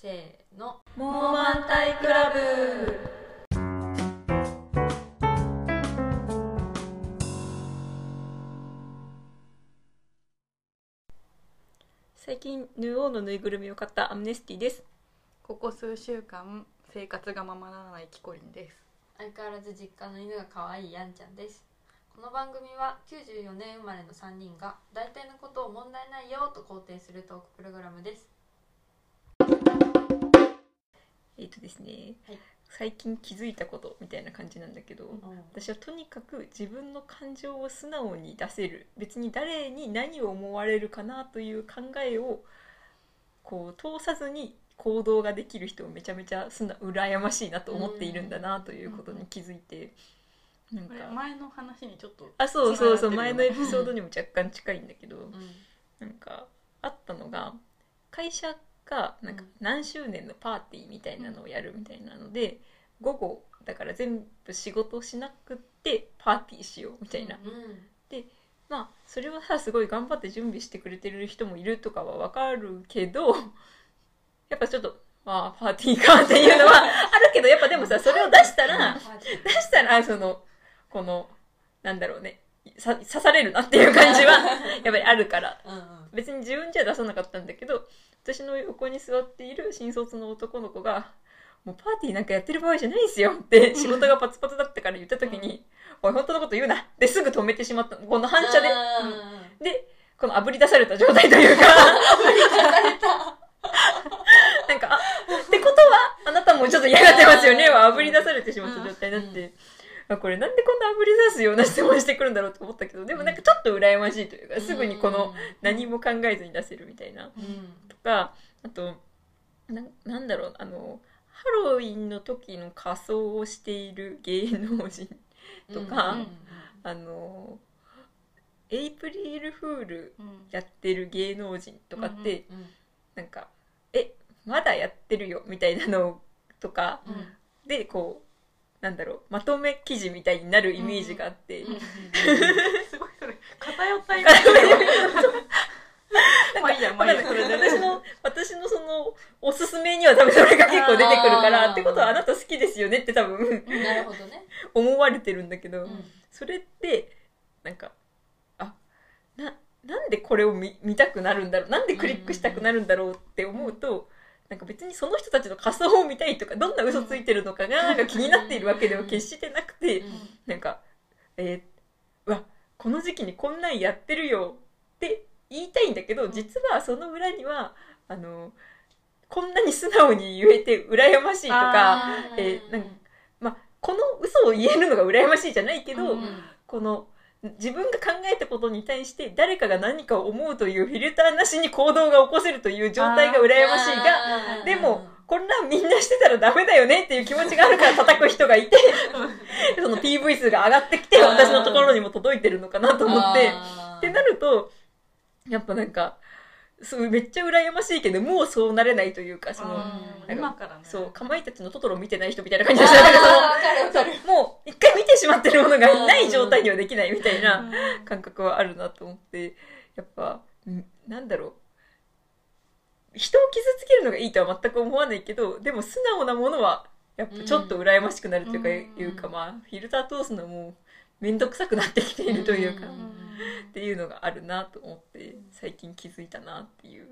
せーの。モーマンタイクラブ。最近ヌオーのぬいぐるみを買ったアムネスティです。ここ数週間生活がままならないキコリンです。相変わらず実家の犬が可愛いやんちゃんです。この番組は94年生まれの3人が大体のことを問題ないよと肯定するトークプログラムですえっ、とですね、はい。最近気づいたことみたいな感じなんだけど、私はとにかく自分の感情を素直に出せる。別に誰に何を思われるかなという考えをこう通さずに行動ができる人をめちゃめちゃすな羨ましいなと思っているんだなということに気づいて、なん。かこれ前の話にちょっとあそうそうそう前のエピソードにも若干近いんだけど、うん。なんかあったのが会社がなんかうん何周年のパーティーみたいなのをやるみたいなので、午後だから全部仕事しなくってパーティーしようみたいな、うんまあそれはさすごい頑張って準備してくれてる人もいるとかはわかるけど やっぱちょっとまあパーティーかっていうのは あるけどやっぱでもさそれを出したら出したらそのこのなんだろうねさ刺されるなっていう感じは やっぱりあるから。うんうん。別に自分じゃ出さなかったんだけど私の横に座っている新卒の男の子が「もうパーティーなんかやってる場合じゃないんすよ」って 仕事がパツパツだったから言った時に「おい本当のこと言うな」ってすぐ止めてしまったの。この反射で。うん。でこの炙り出された状態というか。なんかあってことはあなたもちょっと嫌がってますよね。は炙り出されてしまった状態になって。あこれなんでこんな炙り出すような質問してくるんだろうと思ったけどでもなんかちょっと羨ましいというかすぐにこの何も考えずに出せるみたいな。うん。とかあとななんだろうあのハロウィンの時の仮装をしている芸能人とかうんあのエイプリルフールうん。やってる芸能人とかって、うん。なんか「えまだやってるよ」みたいなのとかうん。でこうなんだろうまとめ記事みたいになるイメージがあって、うん すごいそれ偏ったイメージ。いいやまあいいやそれで。私の私のそのおすすめには多分それが結構出てくるからってことはあなた好きですよねって多分なるほどね。思われてるんだけど、うん。それってなんかあななんでこれを見見たくなるんだろうなんでクリックしたくなるんだろうって思うと、なんか別にその人たちの仮想を見たいとかどんな嘘ついてるのかがなんか気になっているわけでは決してなくて、なんかえーうわこの時期にこんなんやってるよって言いたいんだけど実はその裏にはあのこんなに素直に言えて羨ましいとかあえーなんかまあこの嘘を言えるのが羨ましいじゃないけど、うん。この自分が考えたことに対して誰かが何かを思うというフィルターなしに行動が起こせるという状態が羨ましいがでもこんなんみんなしてたらダメだよねっていう気持ちがあるから叩く人がいて その PV 数が上がってきて私のところにも届いてるのかなと思って。ってなるとやっぱなんかそうめっちゃ羨ましいけどもうそうなれないというかその今からね。そうかまいたちのトトロ見てない人みたいな感じでしたなんかそのあーわかるわかる。もう一回見てしまってるものがない状態にはできないみたいなうん。感覚はあるなと思ってやっぱんなんだろう。人を傷つけるのがいいとは全く思わないけどでも素直なものはやっぱちょっと羨ましくなるというか,、うんいうかまあフィルター通すのも面倒くさくなってきているというか、うんっていうのがあるなと思って最近気づいたなっていう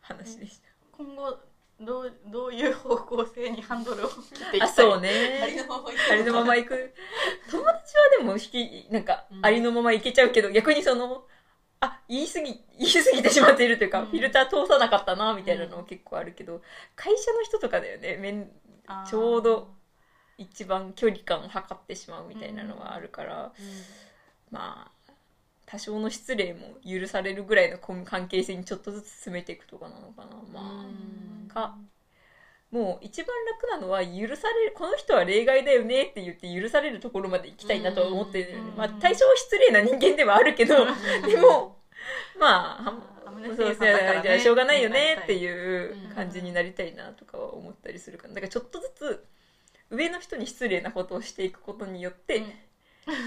話でした。今後どうどういう方向性にハンドルを切っていきたい？あそうありねのままありのまま行く。友達はでも引きなんかうん。ありのまま行けちゃうけど、逆にそのあ言い過ぎ言い過ぎてしまっているというか、うん。フィルター通さなかったなみたいなのも結構あるけど、会社の人とかだよね。めんちょうど一番距離感を測ってしまうみたいなのがあるから、まあ多少の失礼も許されるぐらいの関係性にちょっとずつ進めていくとかなのかな。まあ。かもう一番楽なのは許されるこの人は例外だよねって言って許されるところまで行きたいなとは思ってる。まあ対象失礼な人間ではあるけどでもまあそうそうね。じゃあしょうがないよねっていううん感じになりたいなとかは思ったりするからだからちょっとずつ上の人に失礼なことをしていくことによって、うん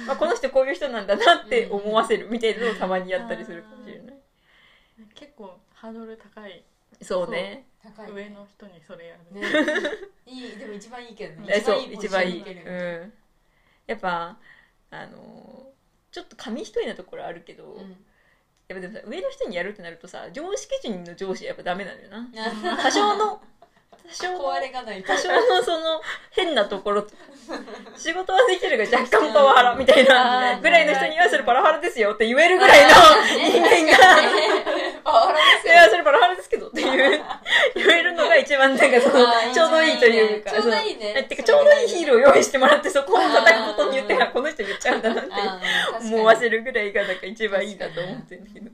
まあ、この人こういう人なんだなって思わせるみたいなのをたまにやったりするかもしれない。結構ハードル高い。そうね。高い、ね、上の人にそれやる、ね。いいでも一番いいけどね。えそう一番いい、うん、やっぱあのーちょっと紙一重なところあるけど、うん。やっぱでもさ上の人にやるってなるとさ常識人の上司はやっぱダメなのよな。うん多少の多少の壊れがないと多少のその変なところ。と仕事はできるが若干パワハラみたいな ぐらいの人にはそれパワハラですよって言えるぐらいの人間が。パワハラですいや、それパラハラですけどっていう、言えるのが一番なんかそのちょうどいいというか、ちょうどいいね。てかちょうどいいヒールを用意してもらって、そこを叩くことによって、この人言っちゃうんだなって思わせるぐらいが、なんか一番いいなと思って。るん。だけど。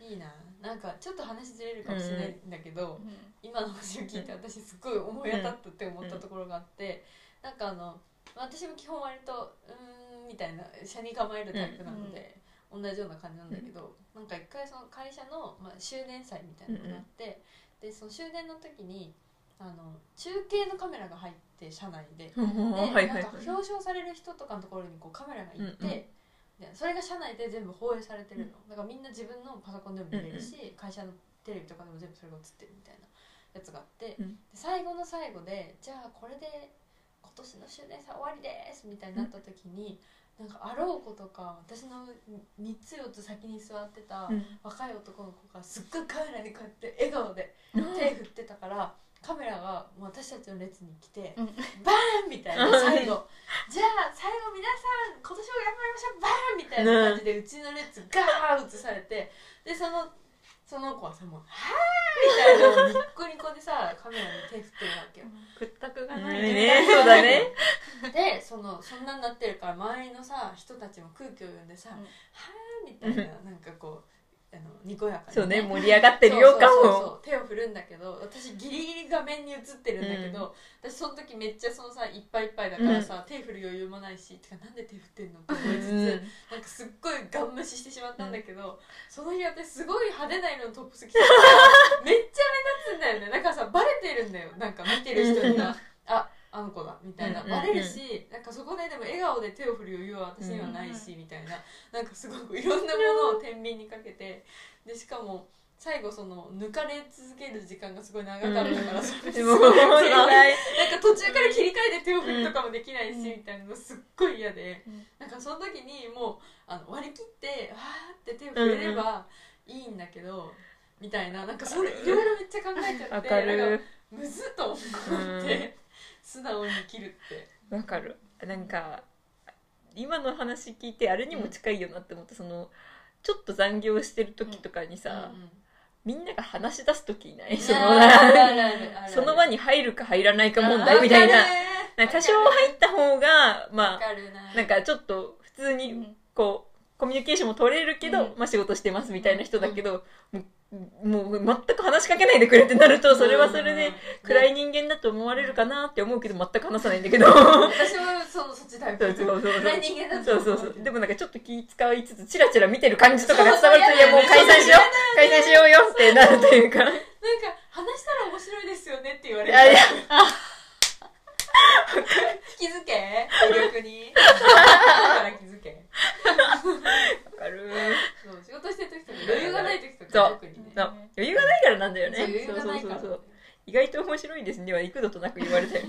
いいな。なんかちょっと話ずれるかもしれないんだけど、うん今の話を聞いて私すっごい思い当たったって思ったところがあって、なんかあの私も基本割とうーんみたいな車に構えるタイプなので、同じような感じなんだけど、なんか一回その会社の、まあ、周年祭みたいなのがあって、でその終電の時にあの中継のカメラが入って車内で。で、なんか表彰される人とかのところにこうカメラが行って、それが社内で全部放映されてるの、だからみんな自分のパソコンでも見れるし、会社のテレビとかでも全部それが映ってるみたいなやつがあって、うん。で最後の最後でじゃあこれで今年の周年祭終わりですみたいになった時に、なんかあろうことか私の3つ4つ先に座ってたうん。若い男の子がすっごいカメラにこうやって笑顔で手振ってたからカメラが私たちの列に来て、うん。バーンみたいな最後。じゃあ最後皆さん今年も頑張りましょうバーンみたいな感じでうちの列ガーッ映されてでそのその子はさもう「はーみたいなニッコニコでさカメラに手振ってるわけよ。屈託がないね。そうだね。でそのそんなんなってるから周りのさ人たちも空気を読んでさ「うんはーみたいななんかこうあのにこやかに、そうね、盛り上がってるよ感そうそうを。そう。手を振るんだけど私ギリギリ画面に映ってるんだけど、私その時めっちゃそのさいっぱいいっぱいだからさ、手振る余裕もないしてかなんで手振ってんの？って思いつつ、うん。なんかすっごいガン無視してしまったんだけど、その日私すごい派手な色のトップス着てたから めっちゃ目立つんだよね。だからさバレてるんだよ。なんか見てる人には。ああの子だみたいなうんバレるし、なんかそこででも笑顔で手を振る余裕は私にはないし、みたいななんかすごくいろんなものを天秤にかけてでしかも最後その抜かれ続ける時間がすごい長かったから、それでも、すごい辛い。辛い。なんか途中から切り替えて手を振るとかもできないし、うんみたいなのすっごい嫌で、うん。なんかその時にもうあの割り切ってわーって手を振れればいいんだけど、みたいななんかそれいろいろめっちゃ考えちゃって。むずっと思って、素直に切るって。わかる。なんか、今の話聞いて、あれにも近いよなって思った、その、ちょっと残業してる時とかにさ、うんうんみんなが話し出す時いない？そのその場に入るか入らないか問題みたいな。多少入った方が、わまあ、な。なんかちょっと普通にうん。こう、コミュニケーションも取れるけど、うん。まあ仕事してますみたいな人だけど、もうもう全く話しかけないでくれってなると、それはそれで暗い人間だと思われるかなって思うけど、全く話さないんだけど。私もそのそっちタイプ。そうそうそう暗い人間だとそう思そう。そう。でもなんかちょっと気使いつつ、チラチラ見てる感じとかが伝わると、いやもう解散しよう。解散しようよってなるというか。なんか話したら面白いですよねって言われるいやいや、気づけ？に。だから気づけ。わかる。そう仕事してる時とか余裕がない時とそう。か特にね。そう。余裕がないからなんだよね。そう余裕がないからそうそう。そうそう。意外と面白いですねは幾度となく言われたよ。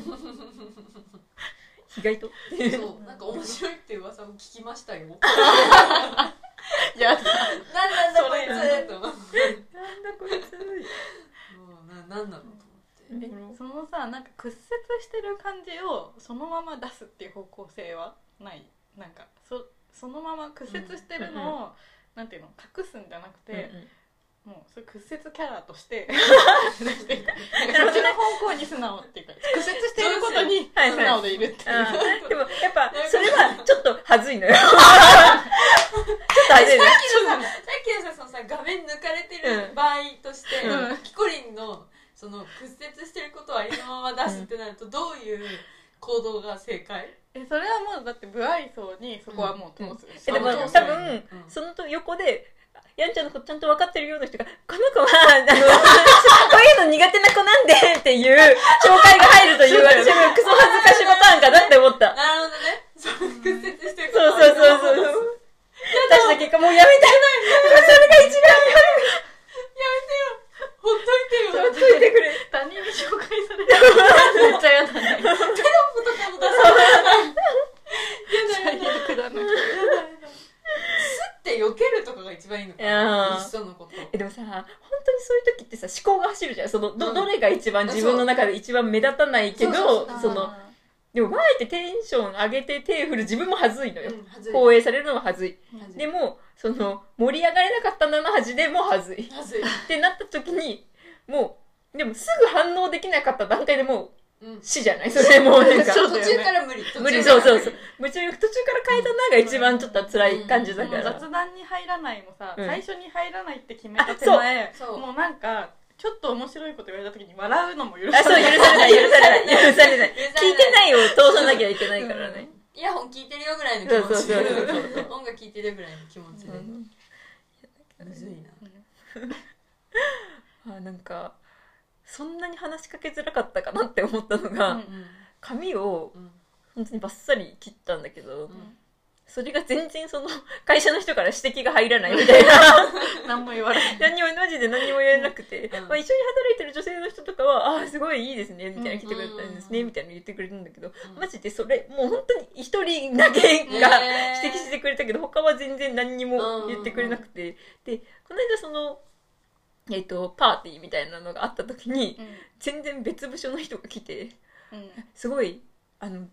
意外と？そう。なんか面白いって噂を聞きましたよ。いやなんなんだこいつ。と思ってなんだこいつ。もうななんなのと思って。えそのさなんか屈折してる感じをそのまま出すっていう方向性はない？なんかそそのまま屈折してるのを、なんていうの？隠すんじゃなくて、もうそれ屈折キャラとして出していくそっちの方向に素直っていうか屈折していることにはいはい。素直でいるっていう、あーでもやっぱそれはちょっとはずいのよ。ちょっとはずいのよ。さっきのささっきのさそのさ画面抜かれてる場合として、うん。キコリンのその屈折してることをありのまま出すってなるとどういう行動が正解？えそれはもうだって不愛想にそこはもう通す、えでも多分うん。その横でやんちゃんのことちゃんと分かってるような人がこの子はあの こういうの苦手な子なんでっていう紹介が入るという私もクソ恥ずかしいパターンかなって思った。なるほどね。その屈折してるそうそうそうそう。そう。出した結果もうやめた。い。それが一番ほっといてよ。ほっといてくれ。めっちゃ嫌だねとかも出さ最悪だ。ねって避けるとかが一番いいのかな。ー一緒のことえでもさ本当にそういう時ってさ思考が走るじゃん。そのど,、うん。どれが一番自分の中で一番目立たないけどそうそうそう。そのでもわーってテンション上げて手振る自分も恥ずいのよ、放映されるのも恥ずい。はずい。でもその盛り上がれなかったな恥でも恥ずい。っはずい。てなった時にもうでもすぐ反応できなかった段階でもううん。死じゃない？それもうなんか。途中から無理。無理。途中から。そうそうそう。夢中途中から変えたなが一番ちょっと辛い感じだから、雑談に入らないもさ、うん。最初に入らないって決めた手前もうなんかちょっと面白いこと言われた時に笑うのも許あそう許されない許されない。許されない。許されない。聞いてないを通さなきゃいけないからね、イヤホン聞いてるよぐらいの気持ちそう。そう。そう。そう。音楽聞いてるぐらいの気持ちでう。んむずいなあなんかそんなに話しかけづらかったかなって思ったのが、う。ん髪をう。ん本当にバッサリ切ったんだけど、う。んそれが全然その 会社の人から指摘が入らないみたいな。何も言われない何にもマジで何にも言えなくて、うん。まあ、一緒に働いてる女性の人とかは「ああーすごいいいですね」みたいな来てくれたんですね、うんみたいなの言ってくれるんだけど、うん。マジでそれもう本当に一人だけが指摘してくれたけど他は全然何にも言ってくれなくて、でこの間その、えっとパーティーみたいなのがあった時に全然別部署の人が来てうん。すごいあの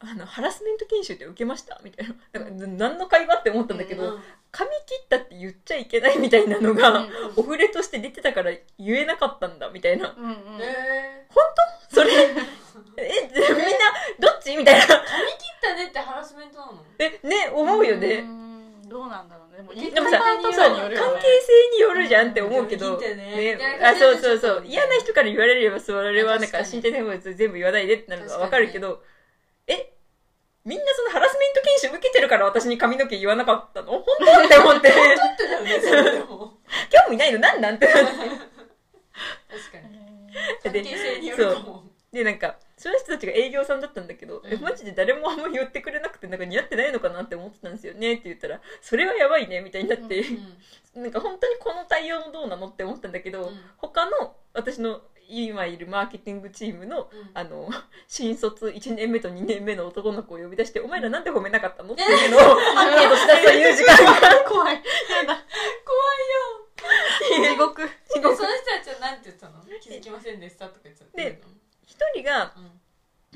あのハラスメント研修って受けました？みたいな。だから何の会話って思ったんだけど、うん髪切ったって言っちゃいけないみたいなのが、うんお触れとして出てたから言えなかったんだみたいな。うんうん。えそれ？えみんなどっち？みたいな。ー、髪切ったねってハラスメントなの？えね思うよね、ん。どうなんだろうね。でもでもさ関係によるよね性によるじゃんって思うけど、髪切ってね。そうそうそう。嫌な人から言われればそれはなんか身体的な全部言わないでってなるのはわかるけど、えみんなそのハラスメント研修受けてるから私に髪の毛言わなかったの？本当？って思って。本当だよね。それでも。興味ないの？なんなん？って。なって確かに。関で係性によるかもでなんかその人たちが営業さんだったんだけど、えうん。マジで誰もあんま言ってくれなくてなんか似合ってないのかなって思ってたんですよね？って言ったらそれはやばいねみたいになって、うん。なんか本当にこの対応もどうなの？って思ったんだけど、うん。他の私の今いるマーケティングチームのうん。あの 新卒1年目と2年目の男の子を呼び出して「お前らなんで褒めなかったの?」っていうのをアンケートしたという時間が怖い。やだ地獄。でその人たちは何て言ってたの？気づきませんでしたとか言ってたで一人がうん。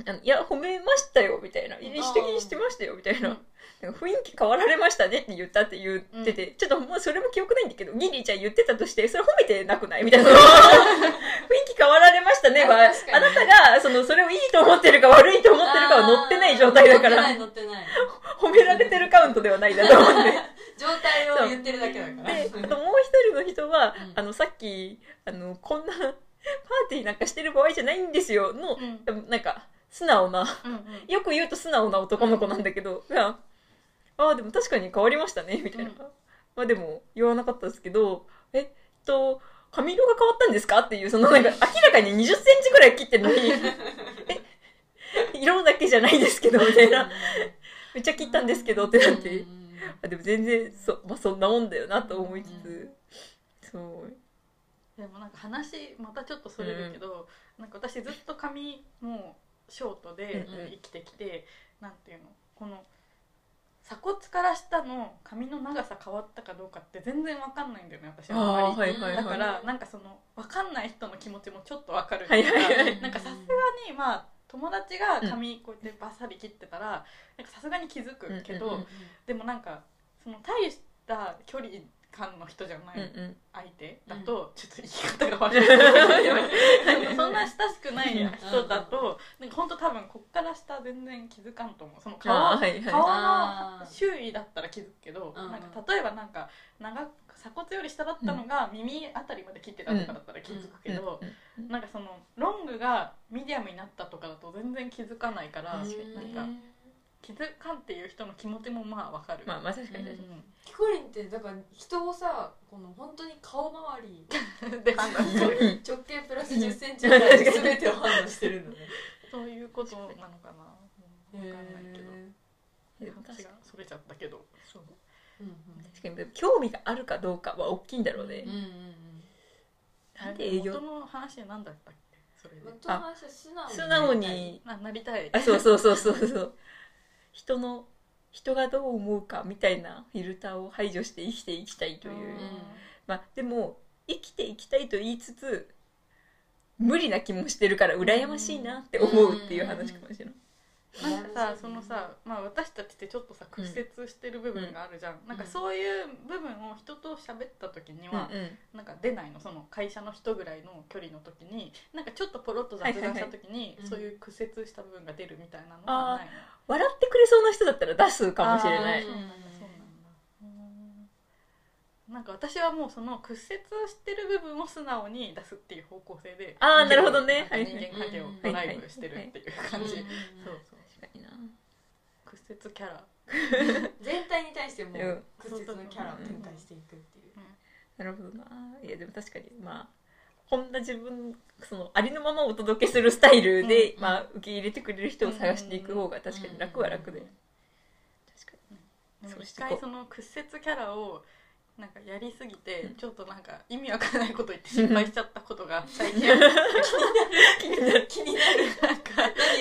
あの「いや褒めましたよ」みたいな「指摘してましたよ」みたいな。雰囲気変わられましたねって言ったって言ってて、ちょっともうそれも記憶ないんだけどギリちゃん言ってたとしてそれ褒めてなくない？みたいな。雰囲気変わられましたねはあなたがそのそれをいいと思ってるか悪いと思ってるかは載ってない状態だから褒められてるカウントではないんだと思って。状態を言ってるだけだから。であともう一人の人は、うん。あのさっきあのこんなパーティーなんかしてる場合じゃないんですよの、うん。なんか素直な。うんうん。よく言うと素直な男の子なんだけど、いやああでも確かに変わりましたねみたいな、うんまあでも言わなかったですけどえっと髪色が変わったんですか？っていうそのなんか 明らかに2 0ンチぐらい切ってるのに え色だけじゃないですけどみたいな。めっちゃ切ったんですけどってなって、うん。あでも全然そ,、まあ、そんなもんだよなと思いつつ、そう。でもなんか話またちょっとそれるけど、なんか私ずっと髪もうショートでうんうん。生きてきて、なんていうの？この鎖骨から下の髪の長さ変わったかどうかって全然わかんないんだよね私はあんまり。だからなんかそのわかんない人の気持ちもちょっとわかるはいはいはい。なんかさすがにまあ友達が髪こうやってバッサリ切ってたらなんかさすがに気づくけど、でもなんかその大した距離感の人じゃない、相手だと、ちょっと言い方が悪い そんな親しくない人だとなんか本当多分こっから下全然気づかんと思う。その顔はいはい。顔の周囲だったら気づくけど、うんなんか例えばなんか長く鎖骨より下だったのが耳あたりまで切ってたとかだったら気づくけど、うんなんかそのロングがミディアムになったとかだと全然気づかないから、なんか気づかんっていう人の気持ちもまあわかる。まあまあ確かに確かに、キコリンってだから人をさこの本当に顔周りう んで判断してる。直径プラス1 0ンチぐらいで全てを判断してるのね。そういうことなのかな。うんわかんないけど。話がそれちゃったけど。そう。うん確かに。興味があるかどうかは大きいんだろうね、うんうんうん。なんで営業元の話は何だったっけ？それで。元の話は素直に素直に。ななりたい。あそうそうそうそうそう人の人がどう思うかみたいなフィルターを排除して生きていきたいという、うん。まあでも生きていきたいと言いつつ無理な気もしてるから羨ましいなって思うっていう話かもしれない、なんかさそのさ、まあ、私たちってちょっとさ屈折してる部分があるじゃん、なんかそういう部分を人と喋った時には、うんうん。なんか出ないの。その会社の人ぐらいの距離の時になんかちょっとポロッと雑談した時に、はいはいはいそういう屈折した部分が出るみたいなのがないの？笑ってくれそうな人だったら出すかもしれない。なんか私はもうその屈折してる部分を素直に出すっていう方向性であーなるほどね。人間関係をドライブしてるっていう感じ、うんそうそう確かにな屈折キャラ。全体に対してもうん。屈折のキャラを展開していくっていう。なるほどな。いやでも確かにまあこんな自分そのありのままお届けするスタイルで、うん。まあ、受け入れてくれる人を探していく方が確かに楽は楽で、うん。確かに。うしてこう。回その屈折キャラをなんかやりすぎてちょっとなんか意味わからないこと言って失敗しちゃったことが 最近。気になる。気になる。なんか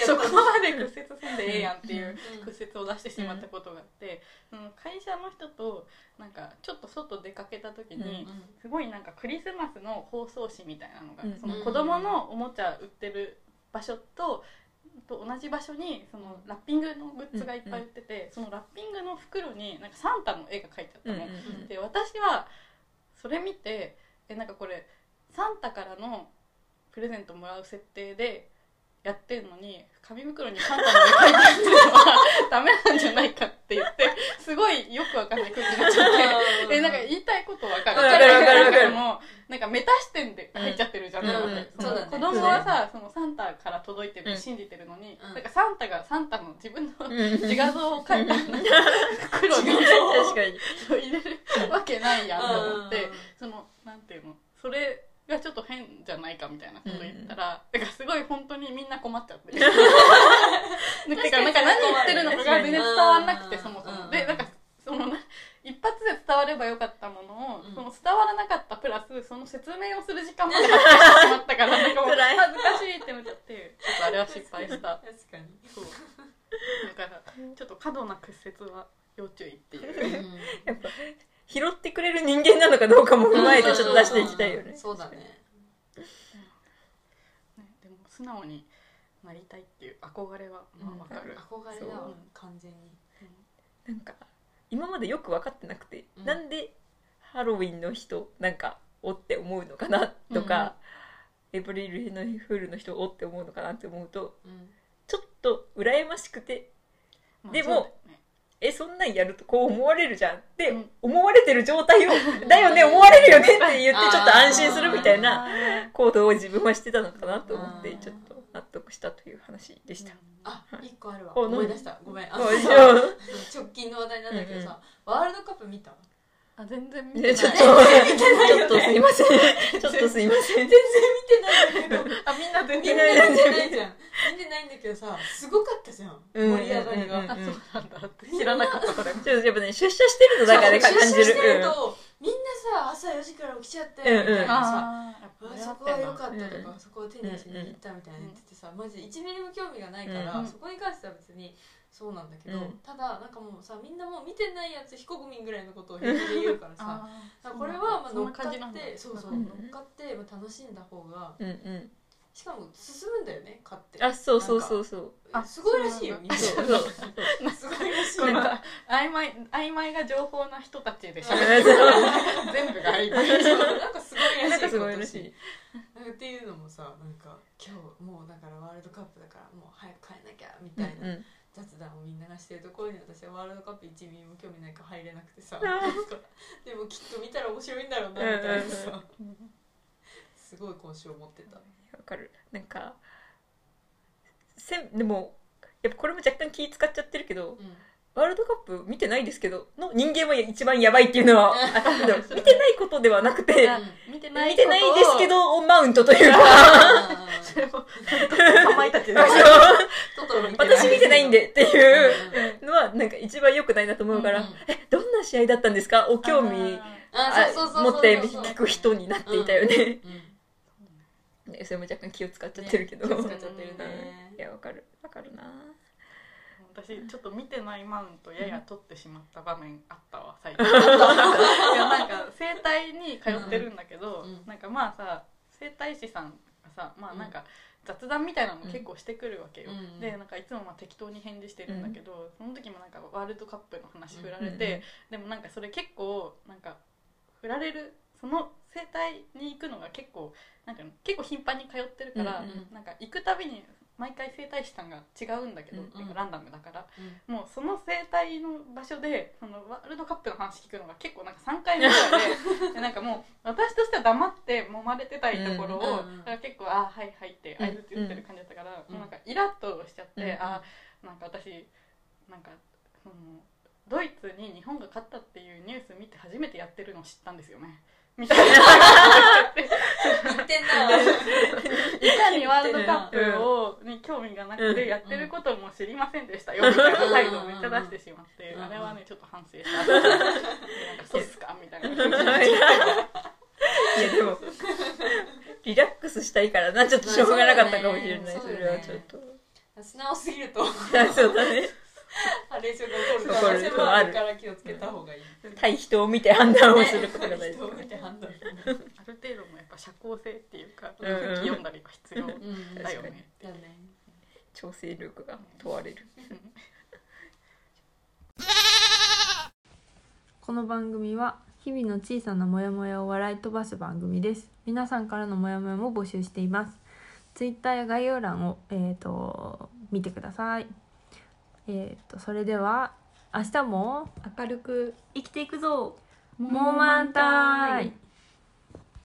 そのこまで屈折せんでええやんっていううん。屈折を出してしまったことがあって、その会社の人となんかちょっと外出かけた時に、すごいなんかクリスマスの包装紙みたいなのが、うん。その子供のおもちゃ売ってる場所とと同じ場所にそのラッピングのグッズがいっぱい売ってて、そのラッピングの袋になんかサンタの絵が描いてあったの。で私はそれ見てえなんかこれサンタからのプレゼントもらう設定でやってるのに紙袋にサンタの絵描いてあるのはダメなんじゃないかって言って すごいよくわかんない空気になっちゃって。えなんか言いたいことわかる。わかるわかるわかる。もなんかメタ視点で入っちゃってるじゃん、うんうんね。子供はさそのサンタから届いてるうん信じてるのに、うん。なんかサンタがサンタの自分のうん自画像を描いた袋に確かに。入れるわけないやんと思ってうん。そのなんていうの？それがちょっと変じゃないかみたいなこと言ったら、だからすごい本当にみんな困っちゃって。てかなんか何言ってるのかが全然伝わんなくてそもそも。でなんかそのな一発で伝わればよかったものを、うん。その伝わらなかったプラスその説明をする時間まで発生してしまったからなんかもう恥ずかしいってなっちゃってちょっとあれは失敗した。確かに。そう。だからちょっと過度な屈折は要注意っていう。やっぱ拾ってくれる人間なのかどうかも踏まえてちょっと出していきたいよね。そうだね。ね、でも素直になりたいっていう憧れはまあわかる、憧れだわそう。完全に。なんか今までよく分かってなくて、うん。なんでハロウィンの人なんかおって思うのかなとか、エブリルのフールの人おって思うのかなって思うとうん。ちょっと羨ましくてまあでもそうだよねえそんなんやるとこう思われるじゃんってうん。思われてる状態を だよね思われるよねって言ってちょっと安心するみたいなあ行動を自分はしてたのかなと思ってうんちょっと納得したという話でした。あ一個あるわ。お思い出した。ごめん。あ 直近の話題なんだけどさワールドカップ見た？あ全然見てねない。ちょっとちょっとすいませんちょっとすいません。全然見てないんだけど。あみんな全み然見てないじゃん見てないんだけどさすごかったじゃん。うん盛り上がりが。うん。あそうなんだ。って知らなかったそれ。ちょっとやっぱね出社してるとだからね感じる。出社してるとみんなさ朝4時から起きちゃってみたいなさあうわそこは良かったとうんか、そこを手にしに行ったみたいな言っててさ、マジで1ミリも興味がないから、うんそこに関しては別にそうなんだけど、うん。ただなんかもうさみんなもう見てないやつ非国民ぐらいのことを平気で言うからさこれはまあ乗っかってそうそう、うん。乗っかってまあ楽しんだ方がうんうんしかも進むんだよね勝って。あそうそうそうそう。あすごいらしいよそうそうそう。すごいらしいなんよか曖昧曖昧が情報な人たちで喋 うんる全部が曖昧。そうなんかすごいらしいなんかすごいらしいなんかっていうのもさなんか今日もうだからワールドカップだからもう早く帰んなきゃみたいな、うん雑談をみんながしてるところに私はワールドカップ1ミリも興味ないから入れなくてさ。でもきっと見たら面白いんだろうなみたいなさすごい今週思ってた。わかる。なんかせんでもやっぱこれも若干気使っちゃってるけどうん。ワールドカップ見てないですけどの人間は一番やばいっていうのは 見てないことではなくてあ見てない見てないですけどマウントというか。私見てないんでっていうのはなんか一番良くないなと思うから、うんえどんな試合だったんですか？お興味あそうそうそうそうあ持って聞く人になっていたよね、うんそれも若干気を使っちゃってるけど、ね気を使っちゃってるね。いやわかる。わかるな。私ちょっと見てないマウントやや取ってしまった場面あったわ 最近。いやなんか整体に通ってるんだけど、うん。なんかまあさ整体師さんがさまあなんか雑談みたいなの結構してくるわけよ、うん。でなんかいつもまあ適当に返事してるんだけど、その時もなんかワールドカップの話振られうん。て、でもなんかそれ結構なんか振られるその整体に行くのが結構なんか結構頻繁に通ってるから、うんうん。なんか行くたびに毎回整体師さんが違うんだけど、うんなんかランダムだからうん。もうその整体の場所でそのワールドカップの話聞くのが結構なんか3回目ぐらいで でなんかもう私としては黙って揉まれてたいところを、うんうん結構「あーはいはい」って相づち打ってる感じだったから、うん。もうなんかイラッとしちゃって、うん。あーなんか私なんかそのドイツに日本が勝ったっていうニュース見て初めてやってるのを知ったんですよね。みたいな。言ってんな。いかにワールドカップをに興味がなくてうんやってることも知りませんでしたよ。みたいな態度をめっちゃ出してしまってうんあれはねちょっと反省した。なんかそうっすかみたいないやでもリラックスしたいからな。ちょっとしょうがなかったかもしれない、それはちょっと、素直すぎると。そうだねハレーションが起こるこる。それはあるから気をつけた方がいい。対人を見て判断をすることが大事。人を見て判断ある程度もやっぱ社交性っていうか空気読んだりが必要うんだよねだね調整力が問われる。この番組は日々の小さなモヤモヤを笑い飛ばす番組です。皆さんからのモヤモヤも募集しています。ツイッターや概要欄をえっ、と見てくださいえっ、とそれでは明日も明るく生きていくぞ。モーマンタイ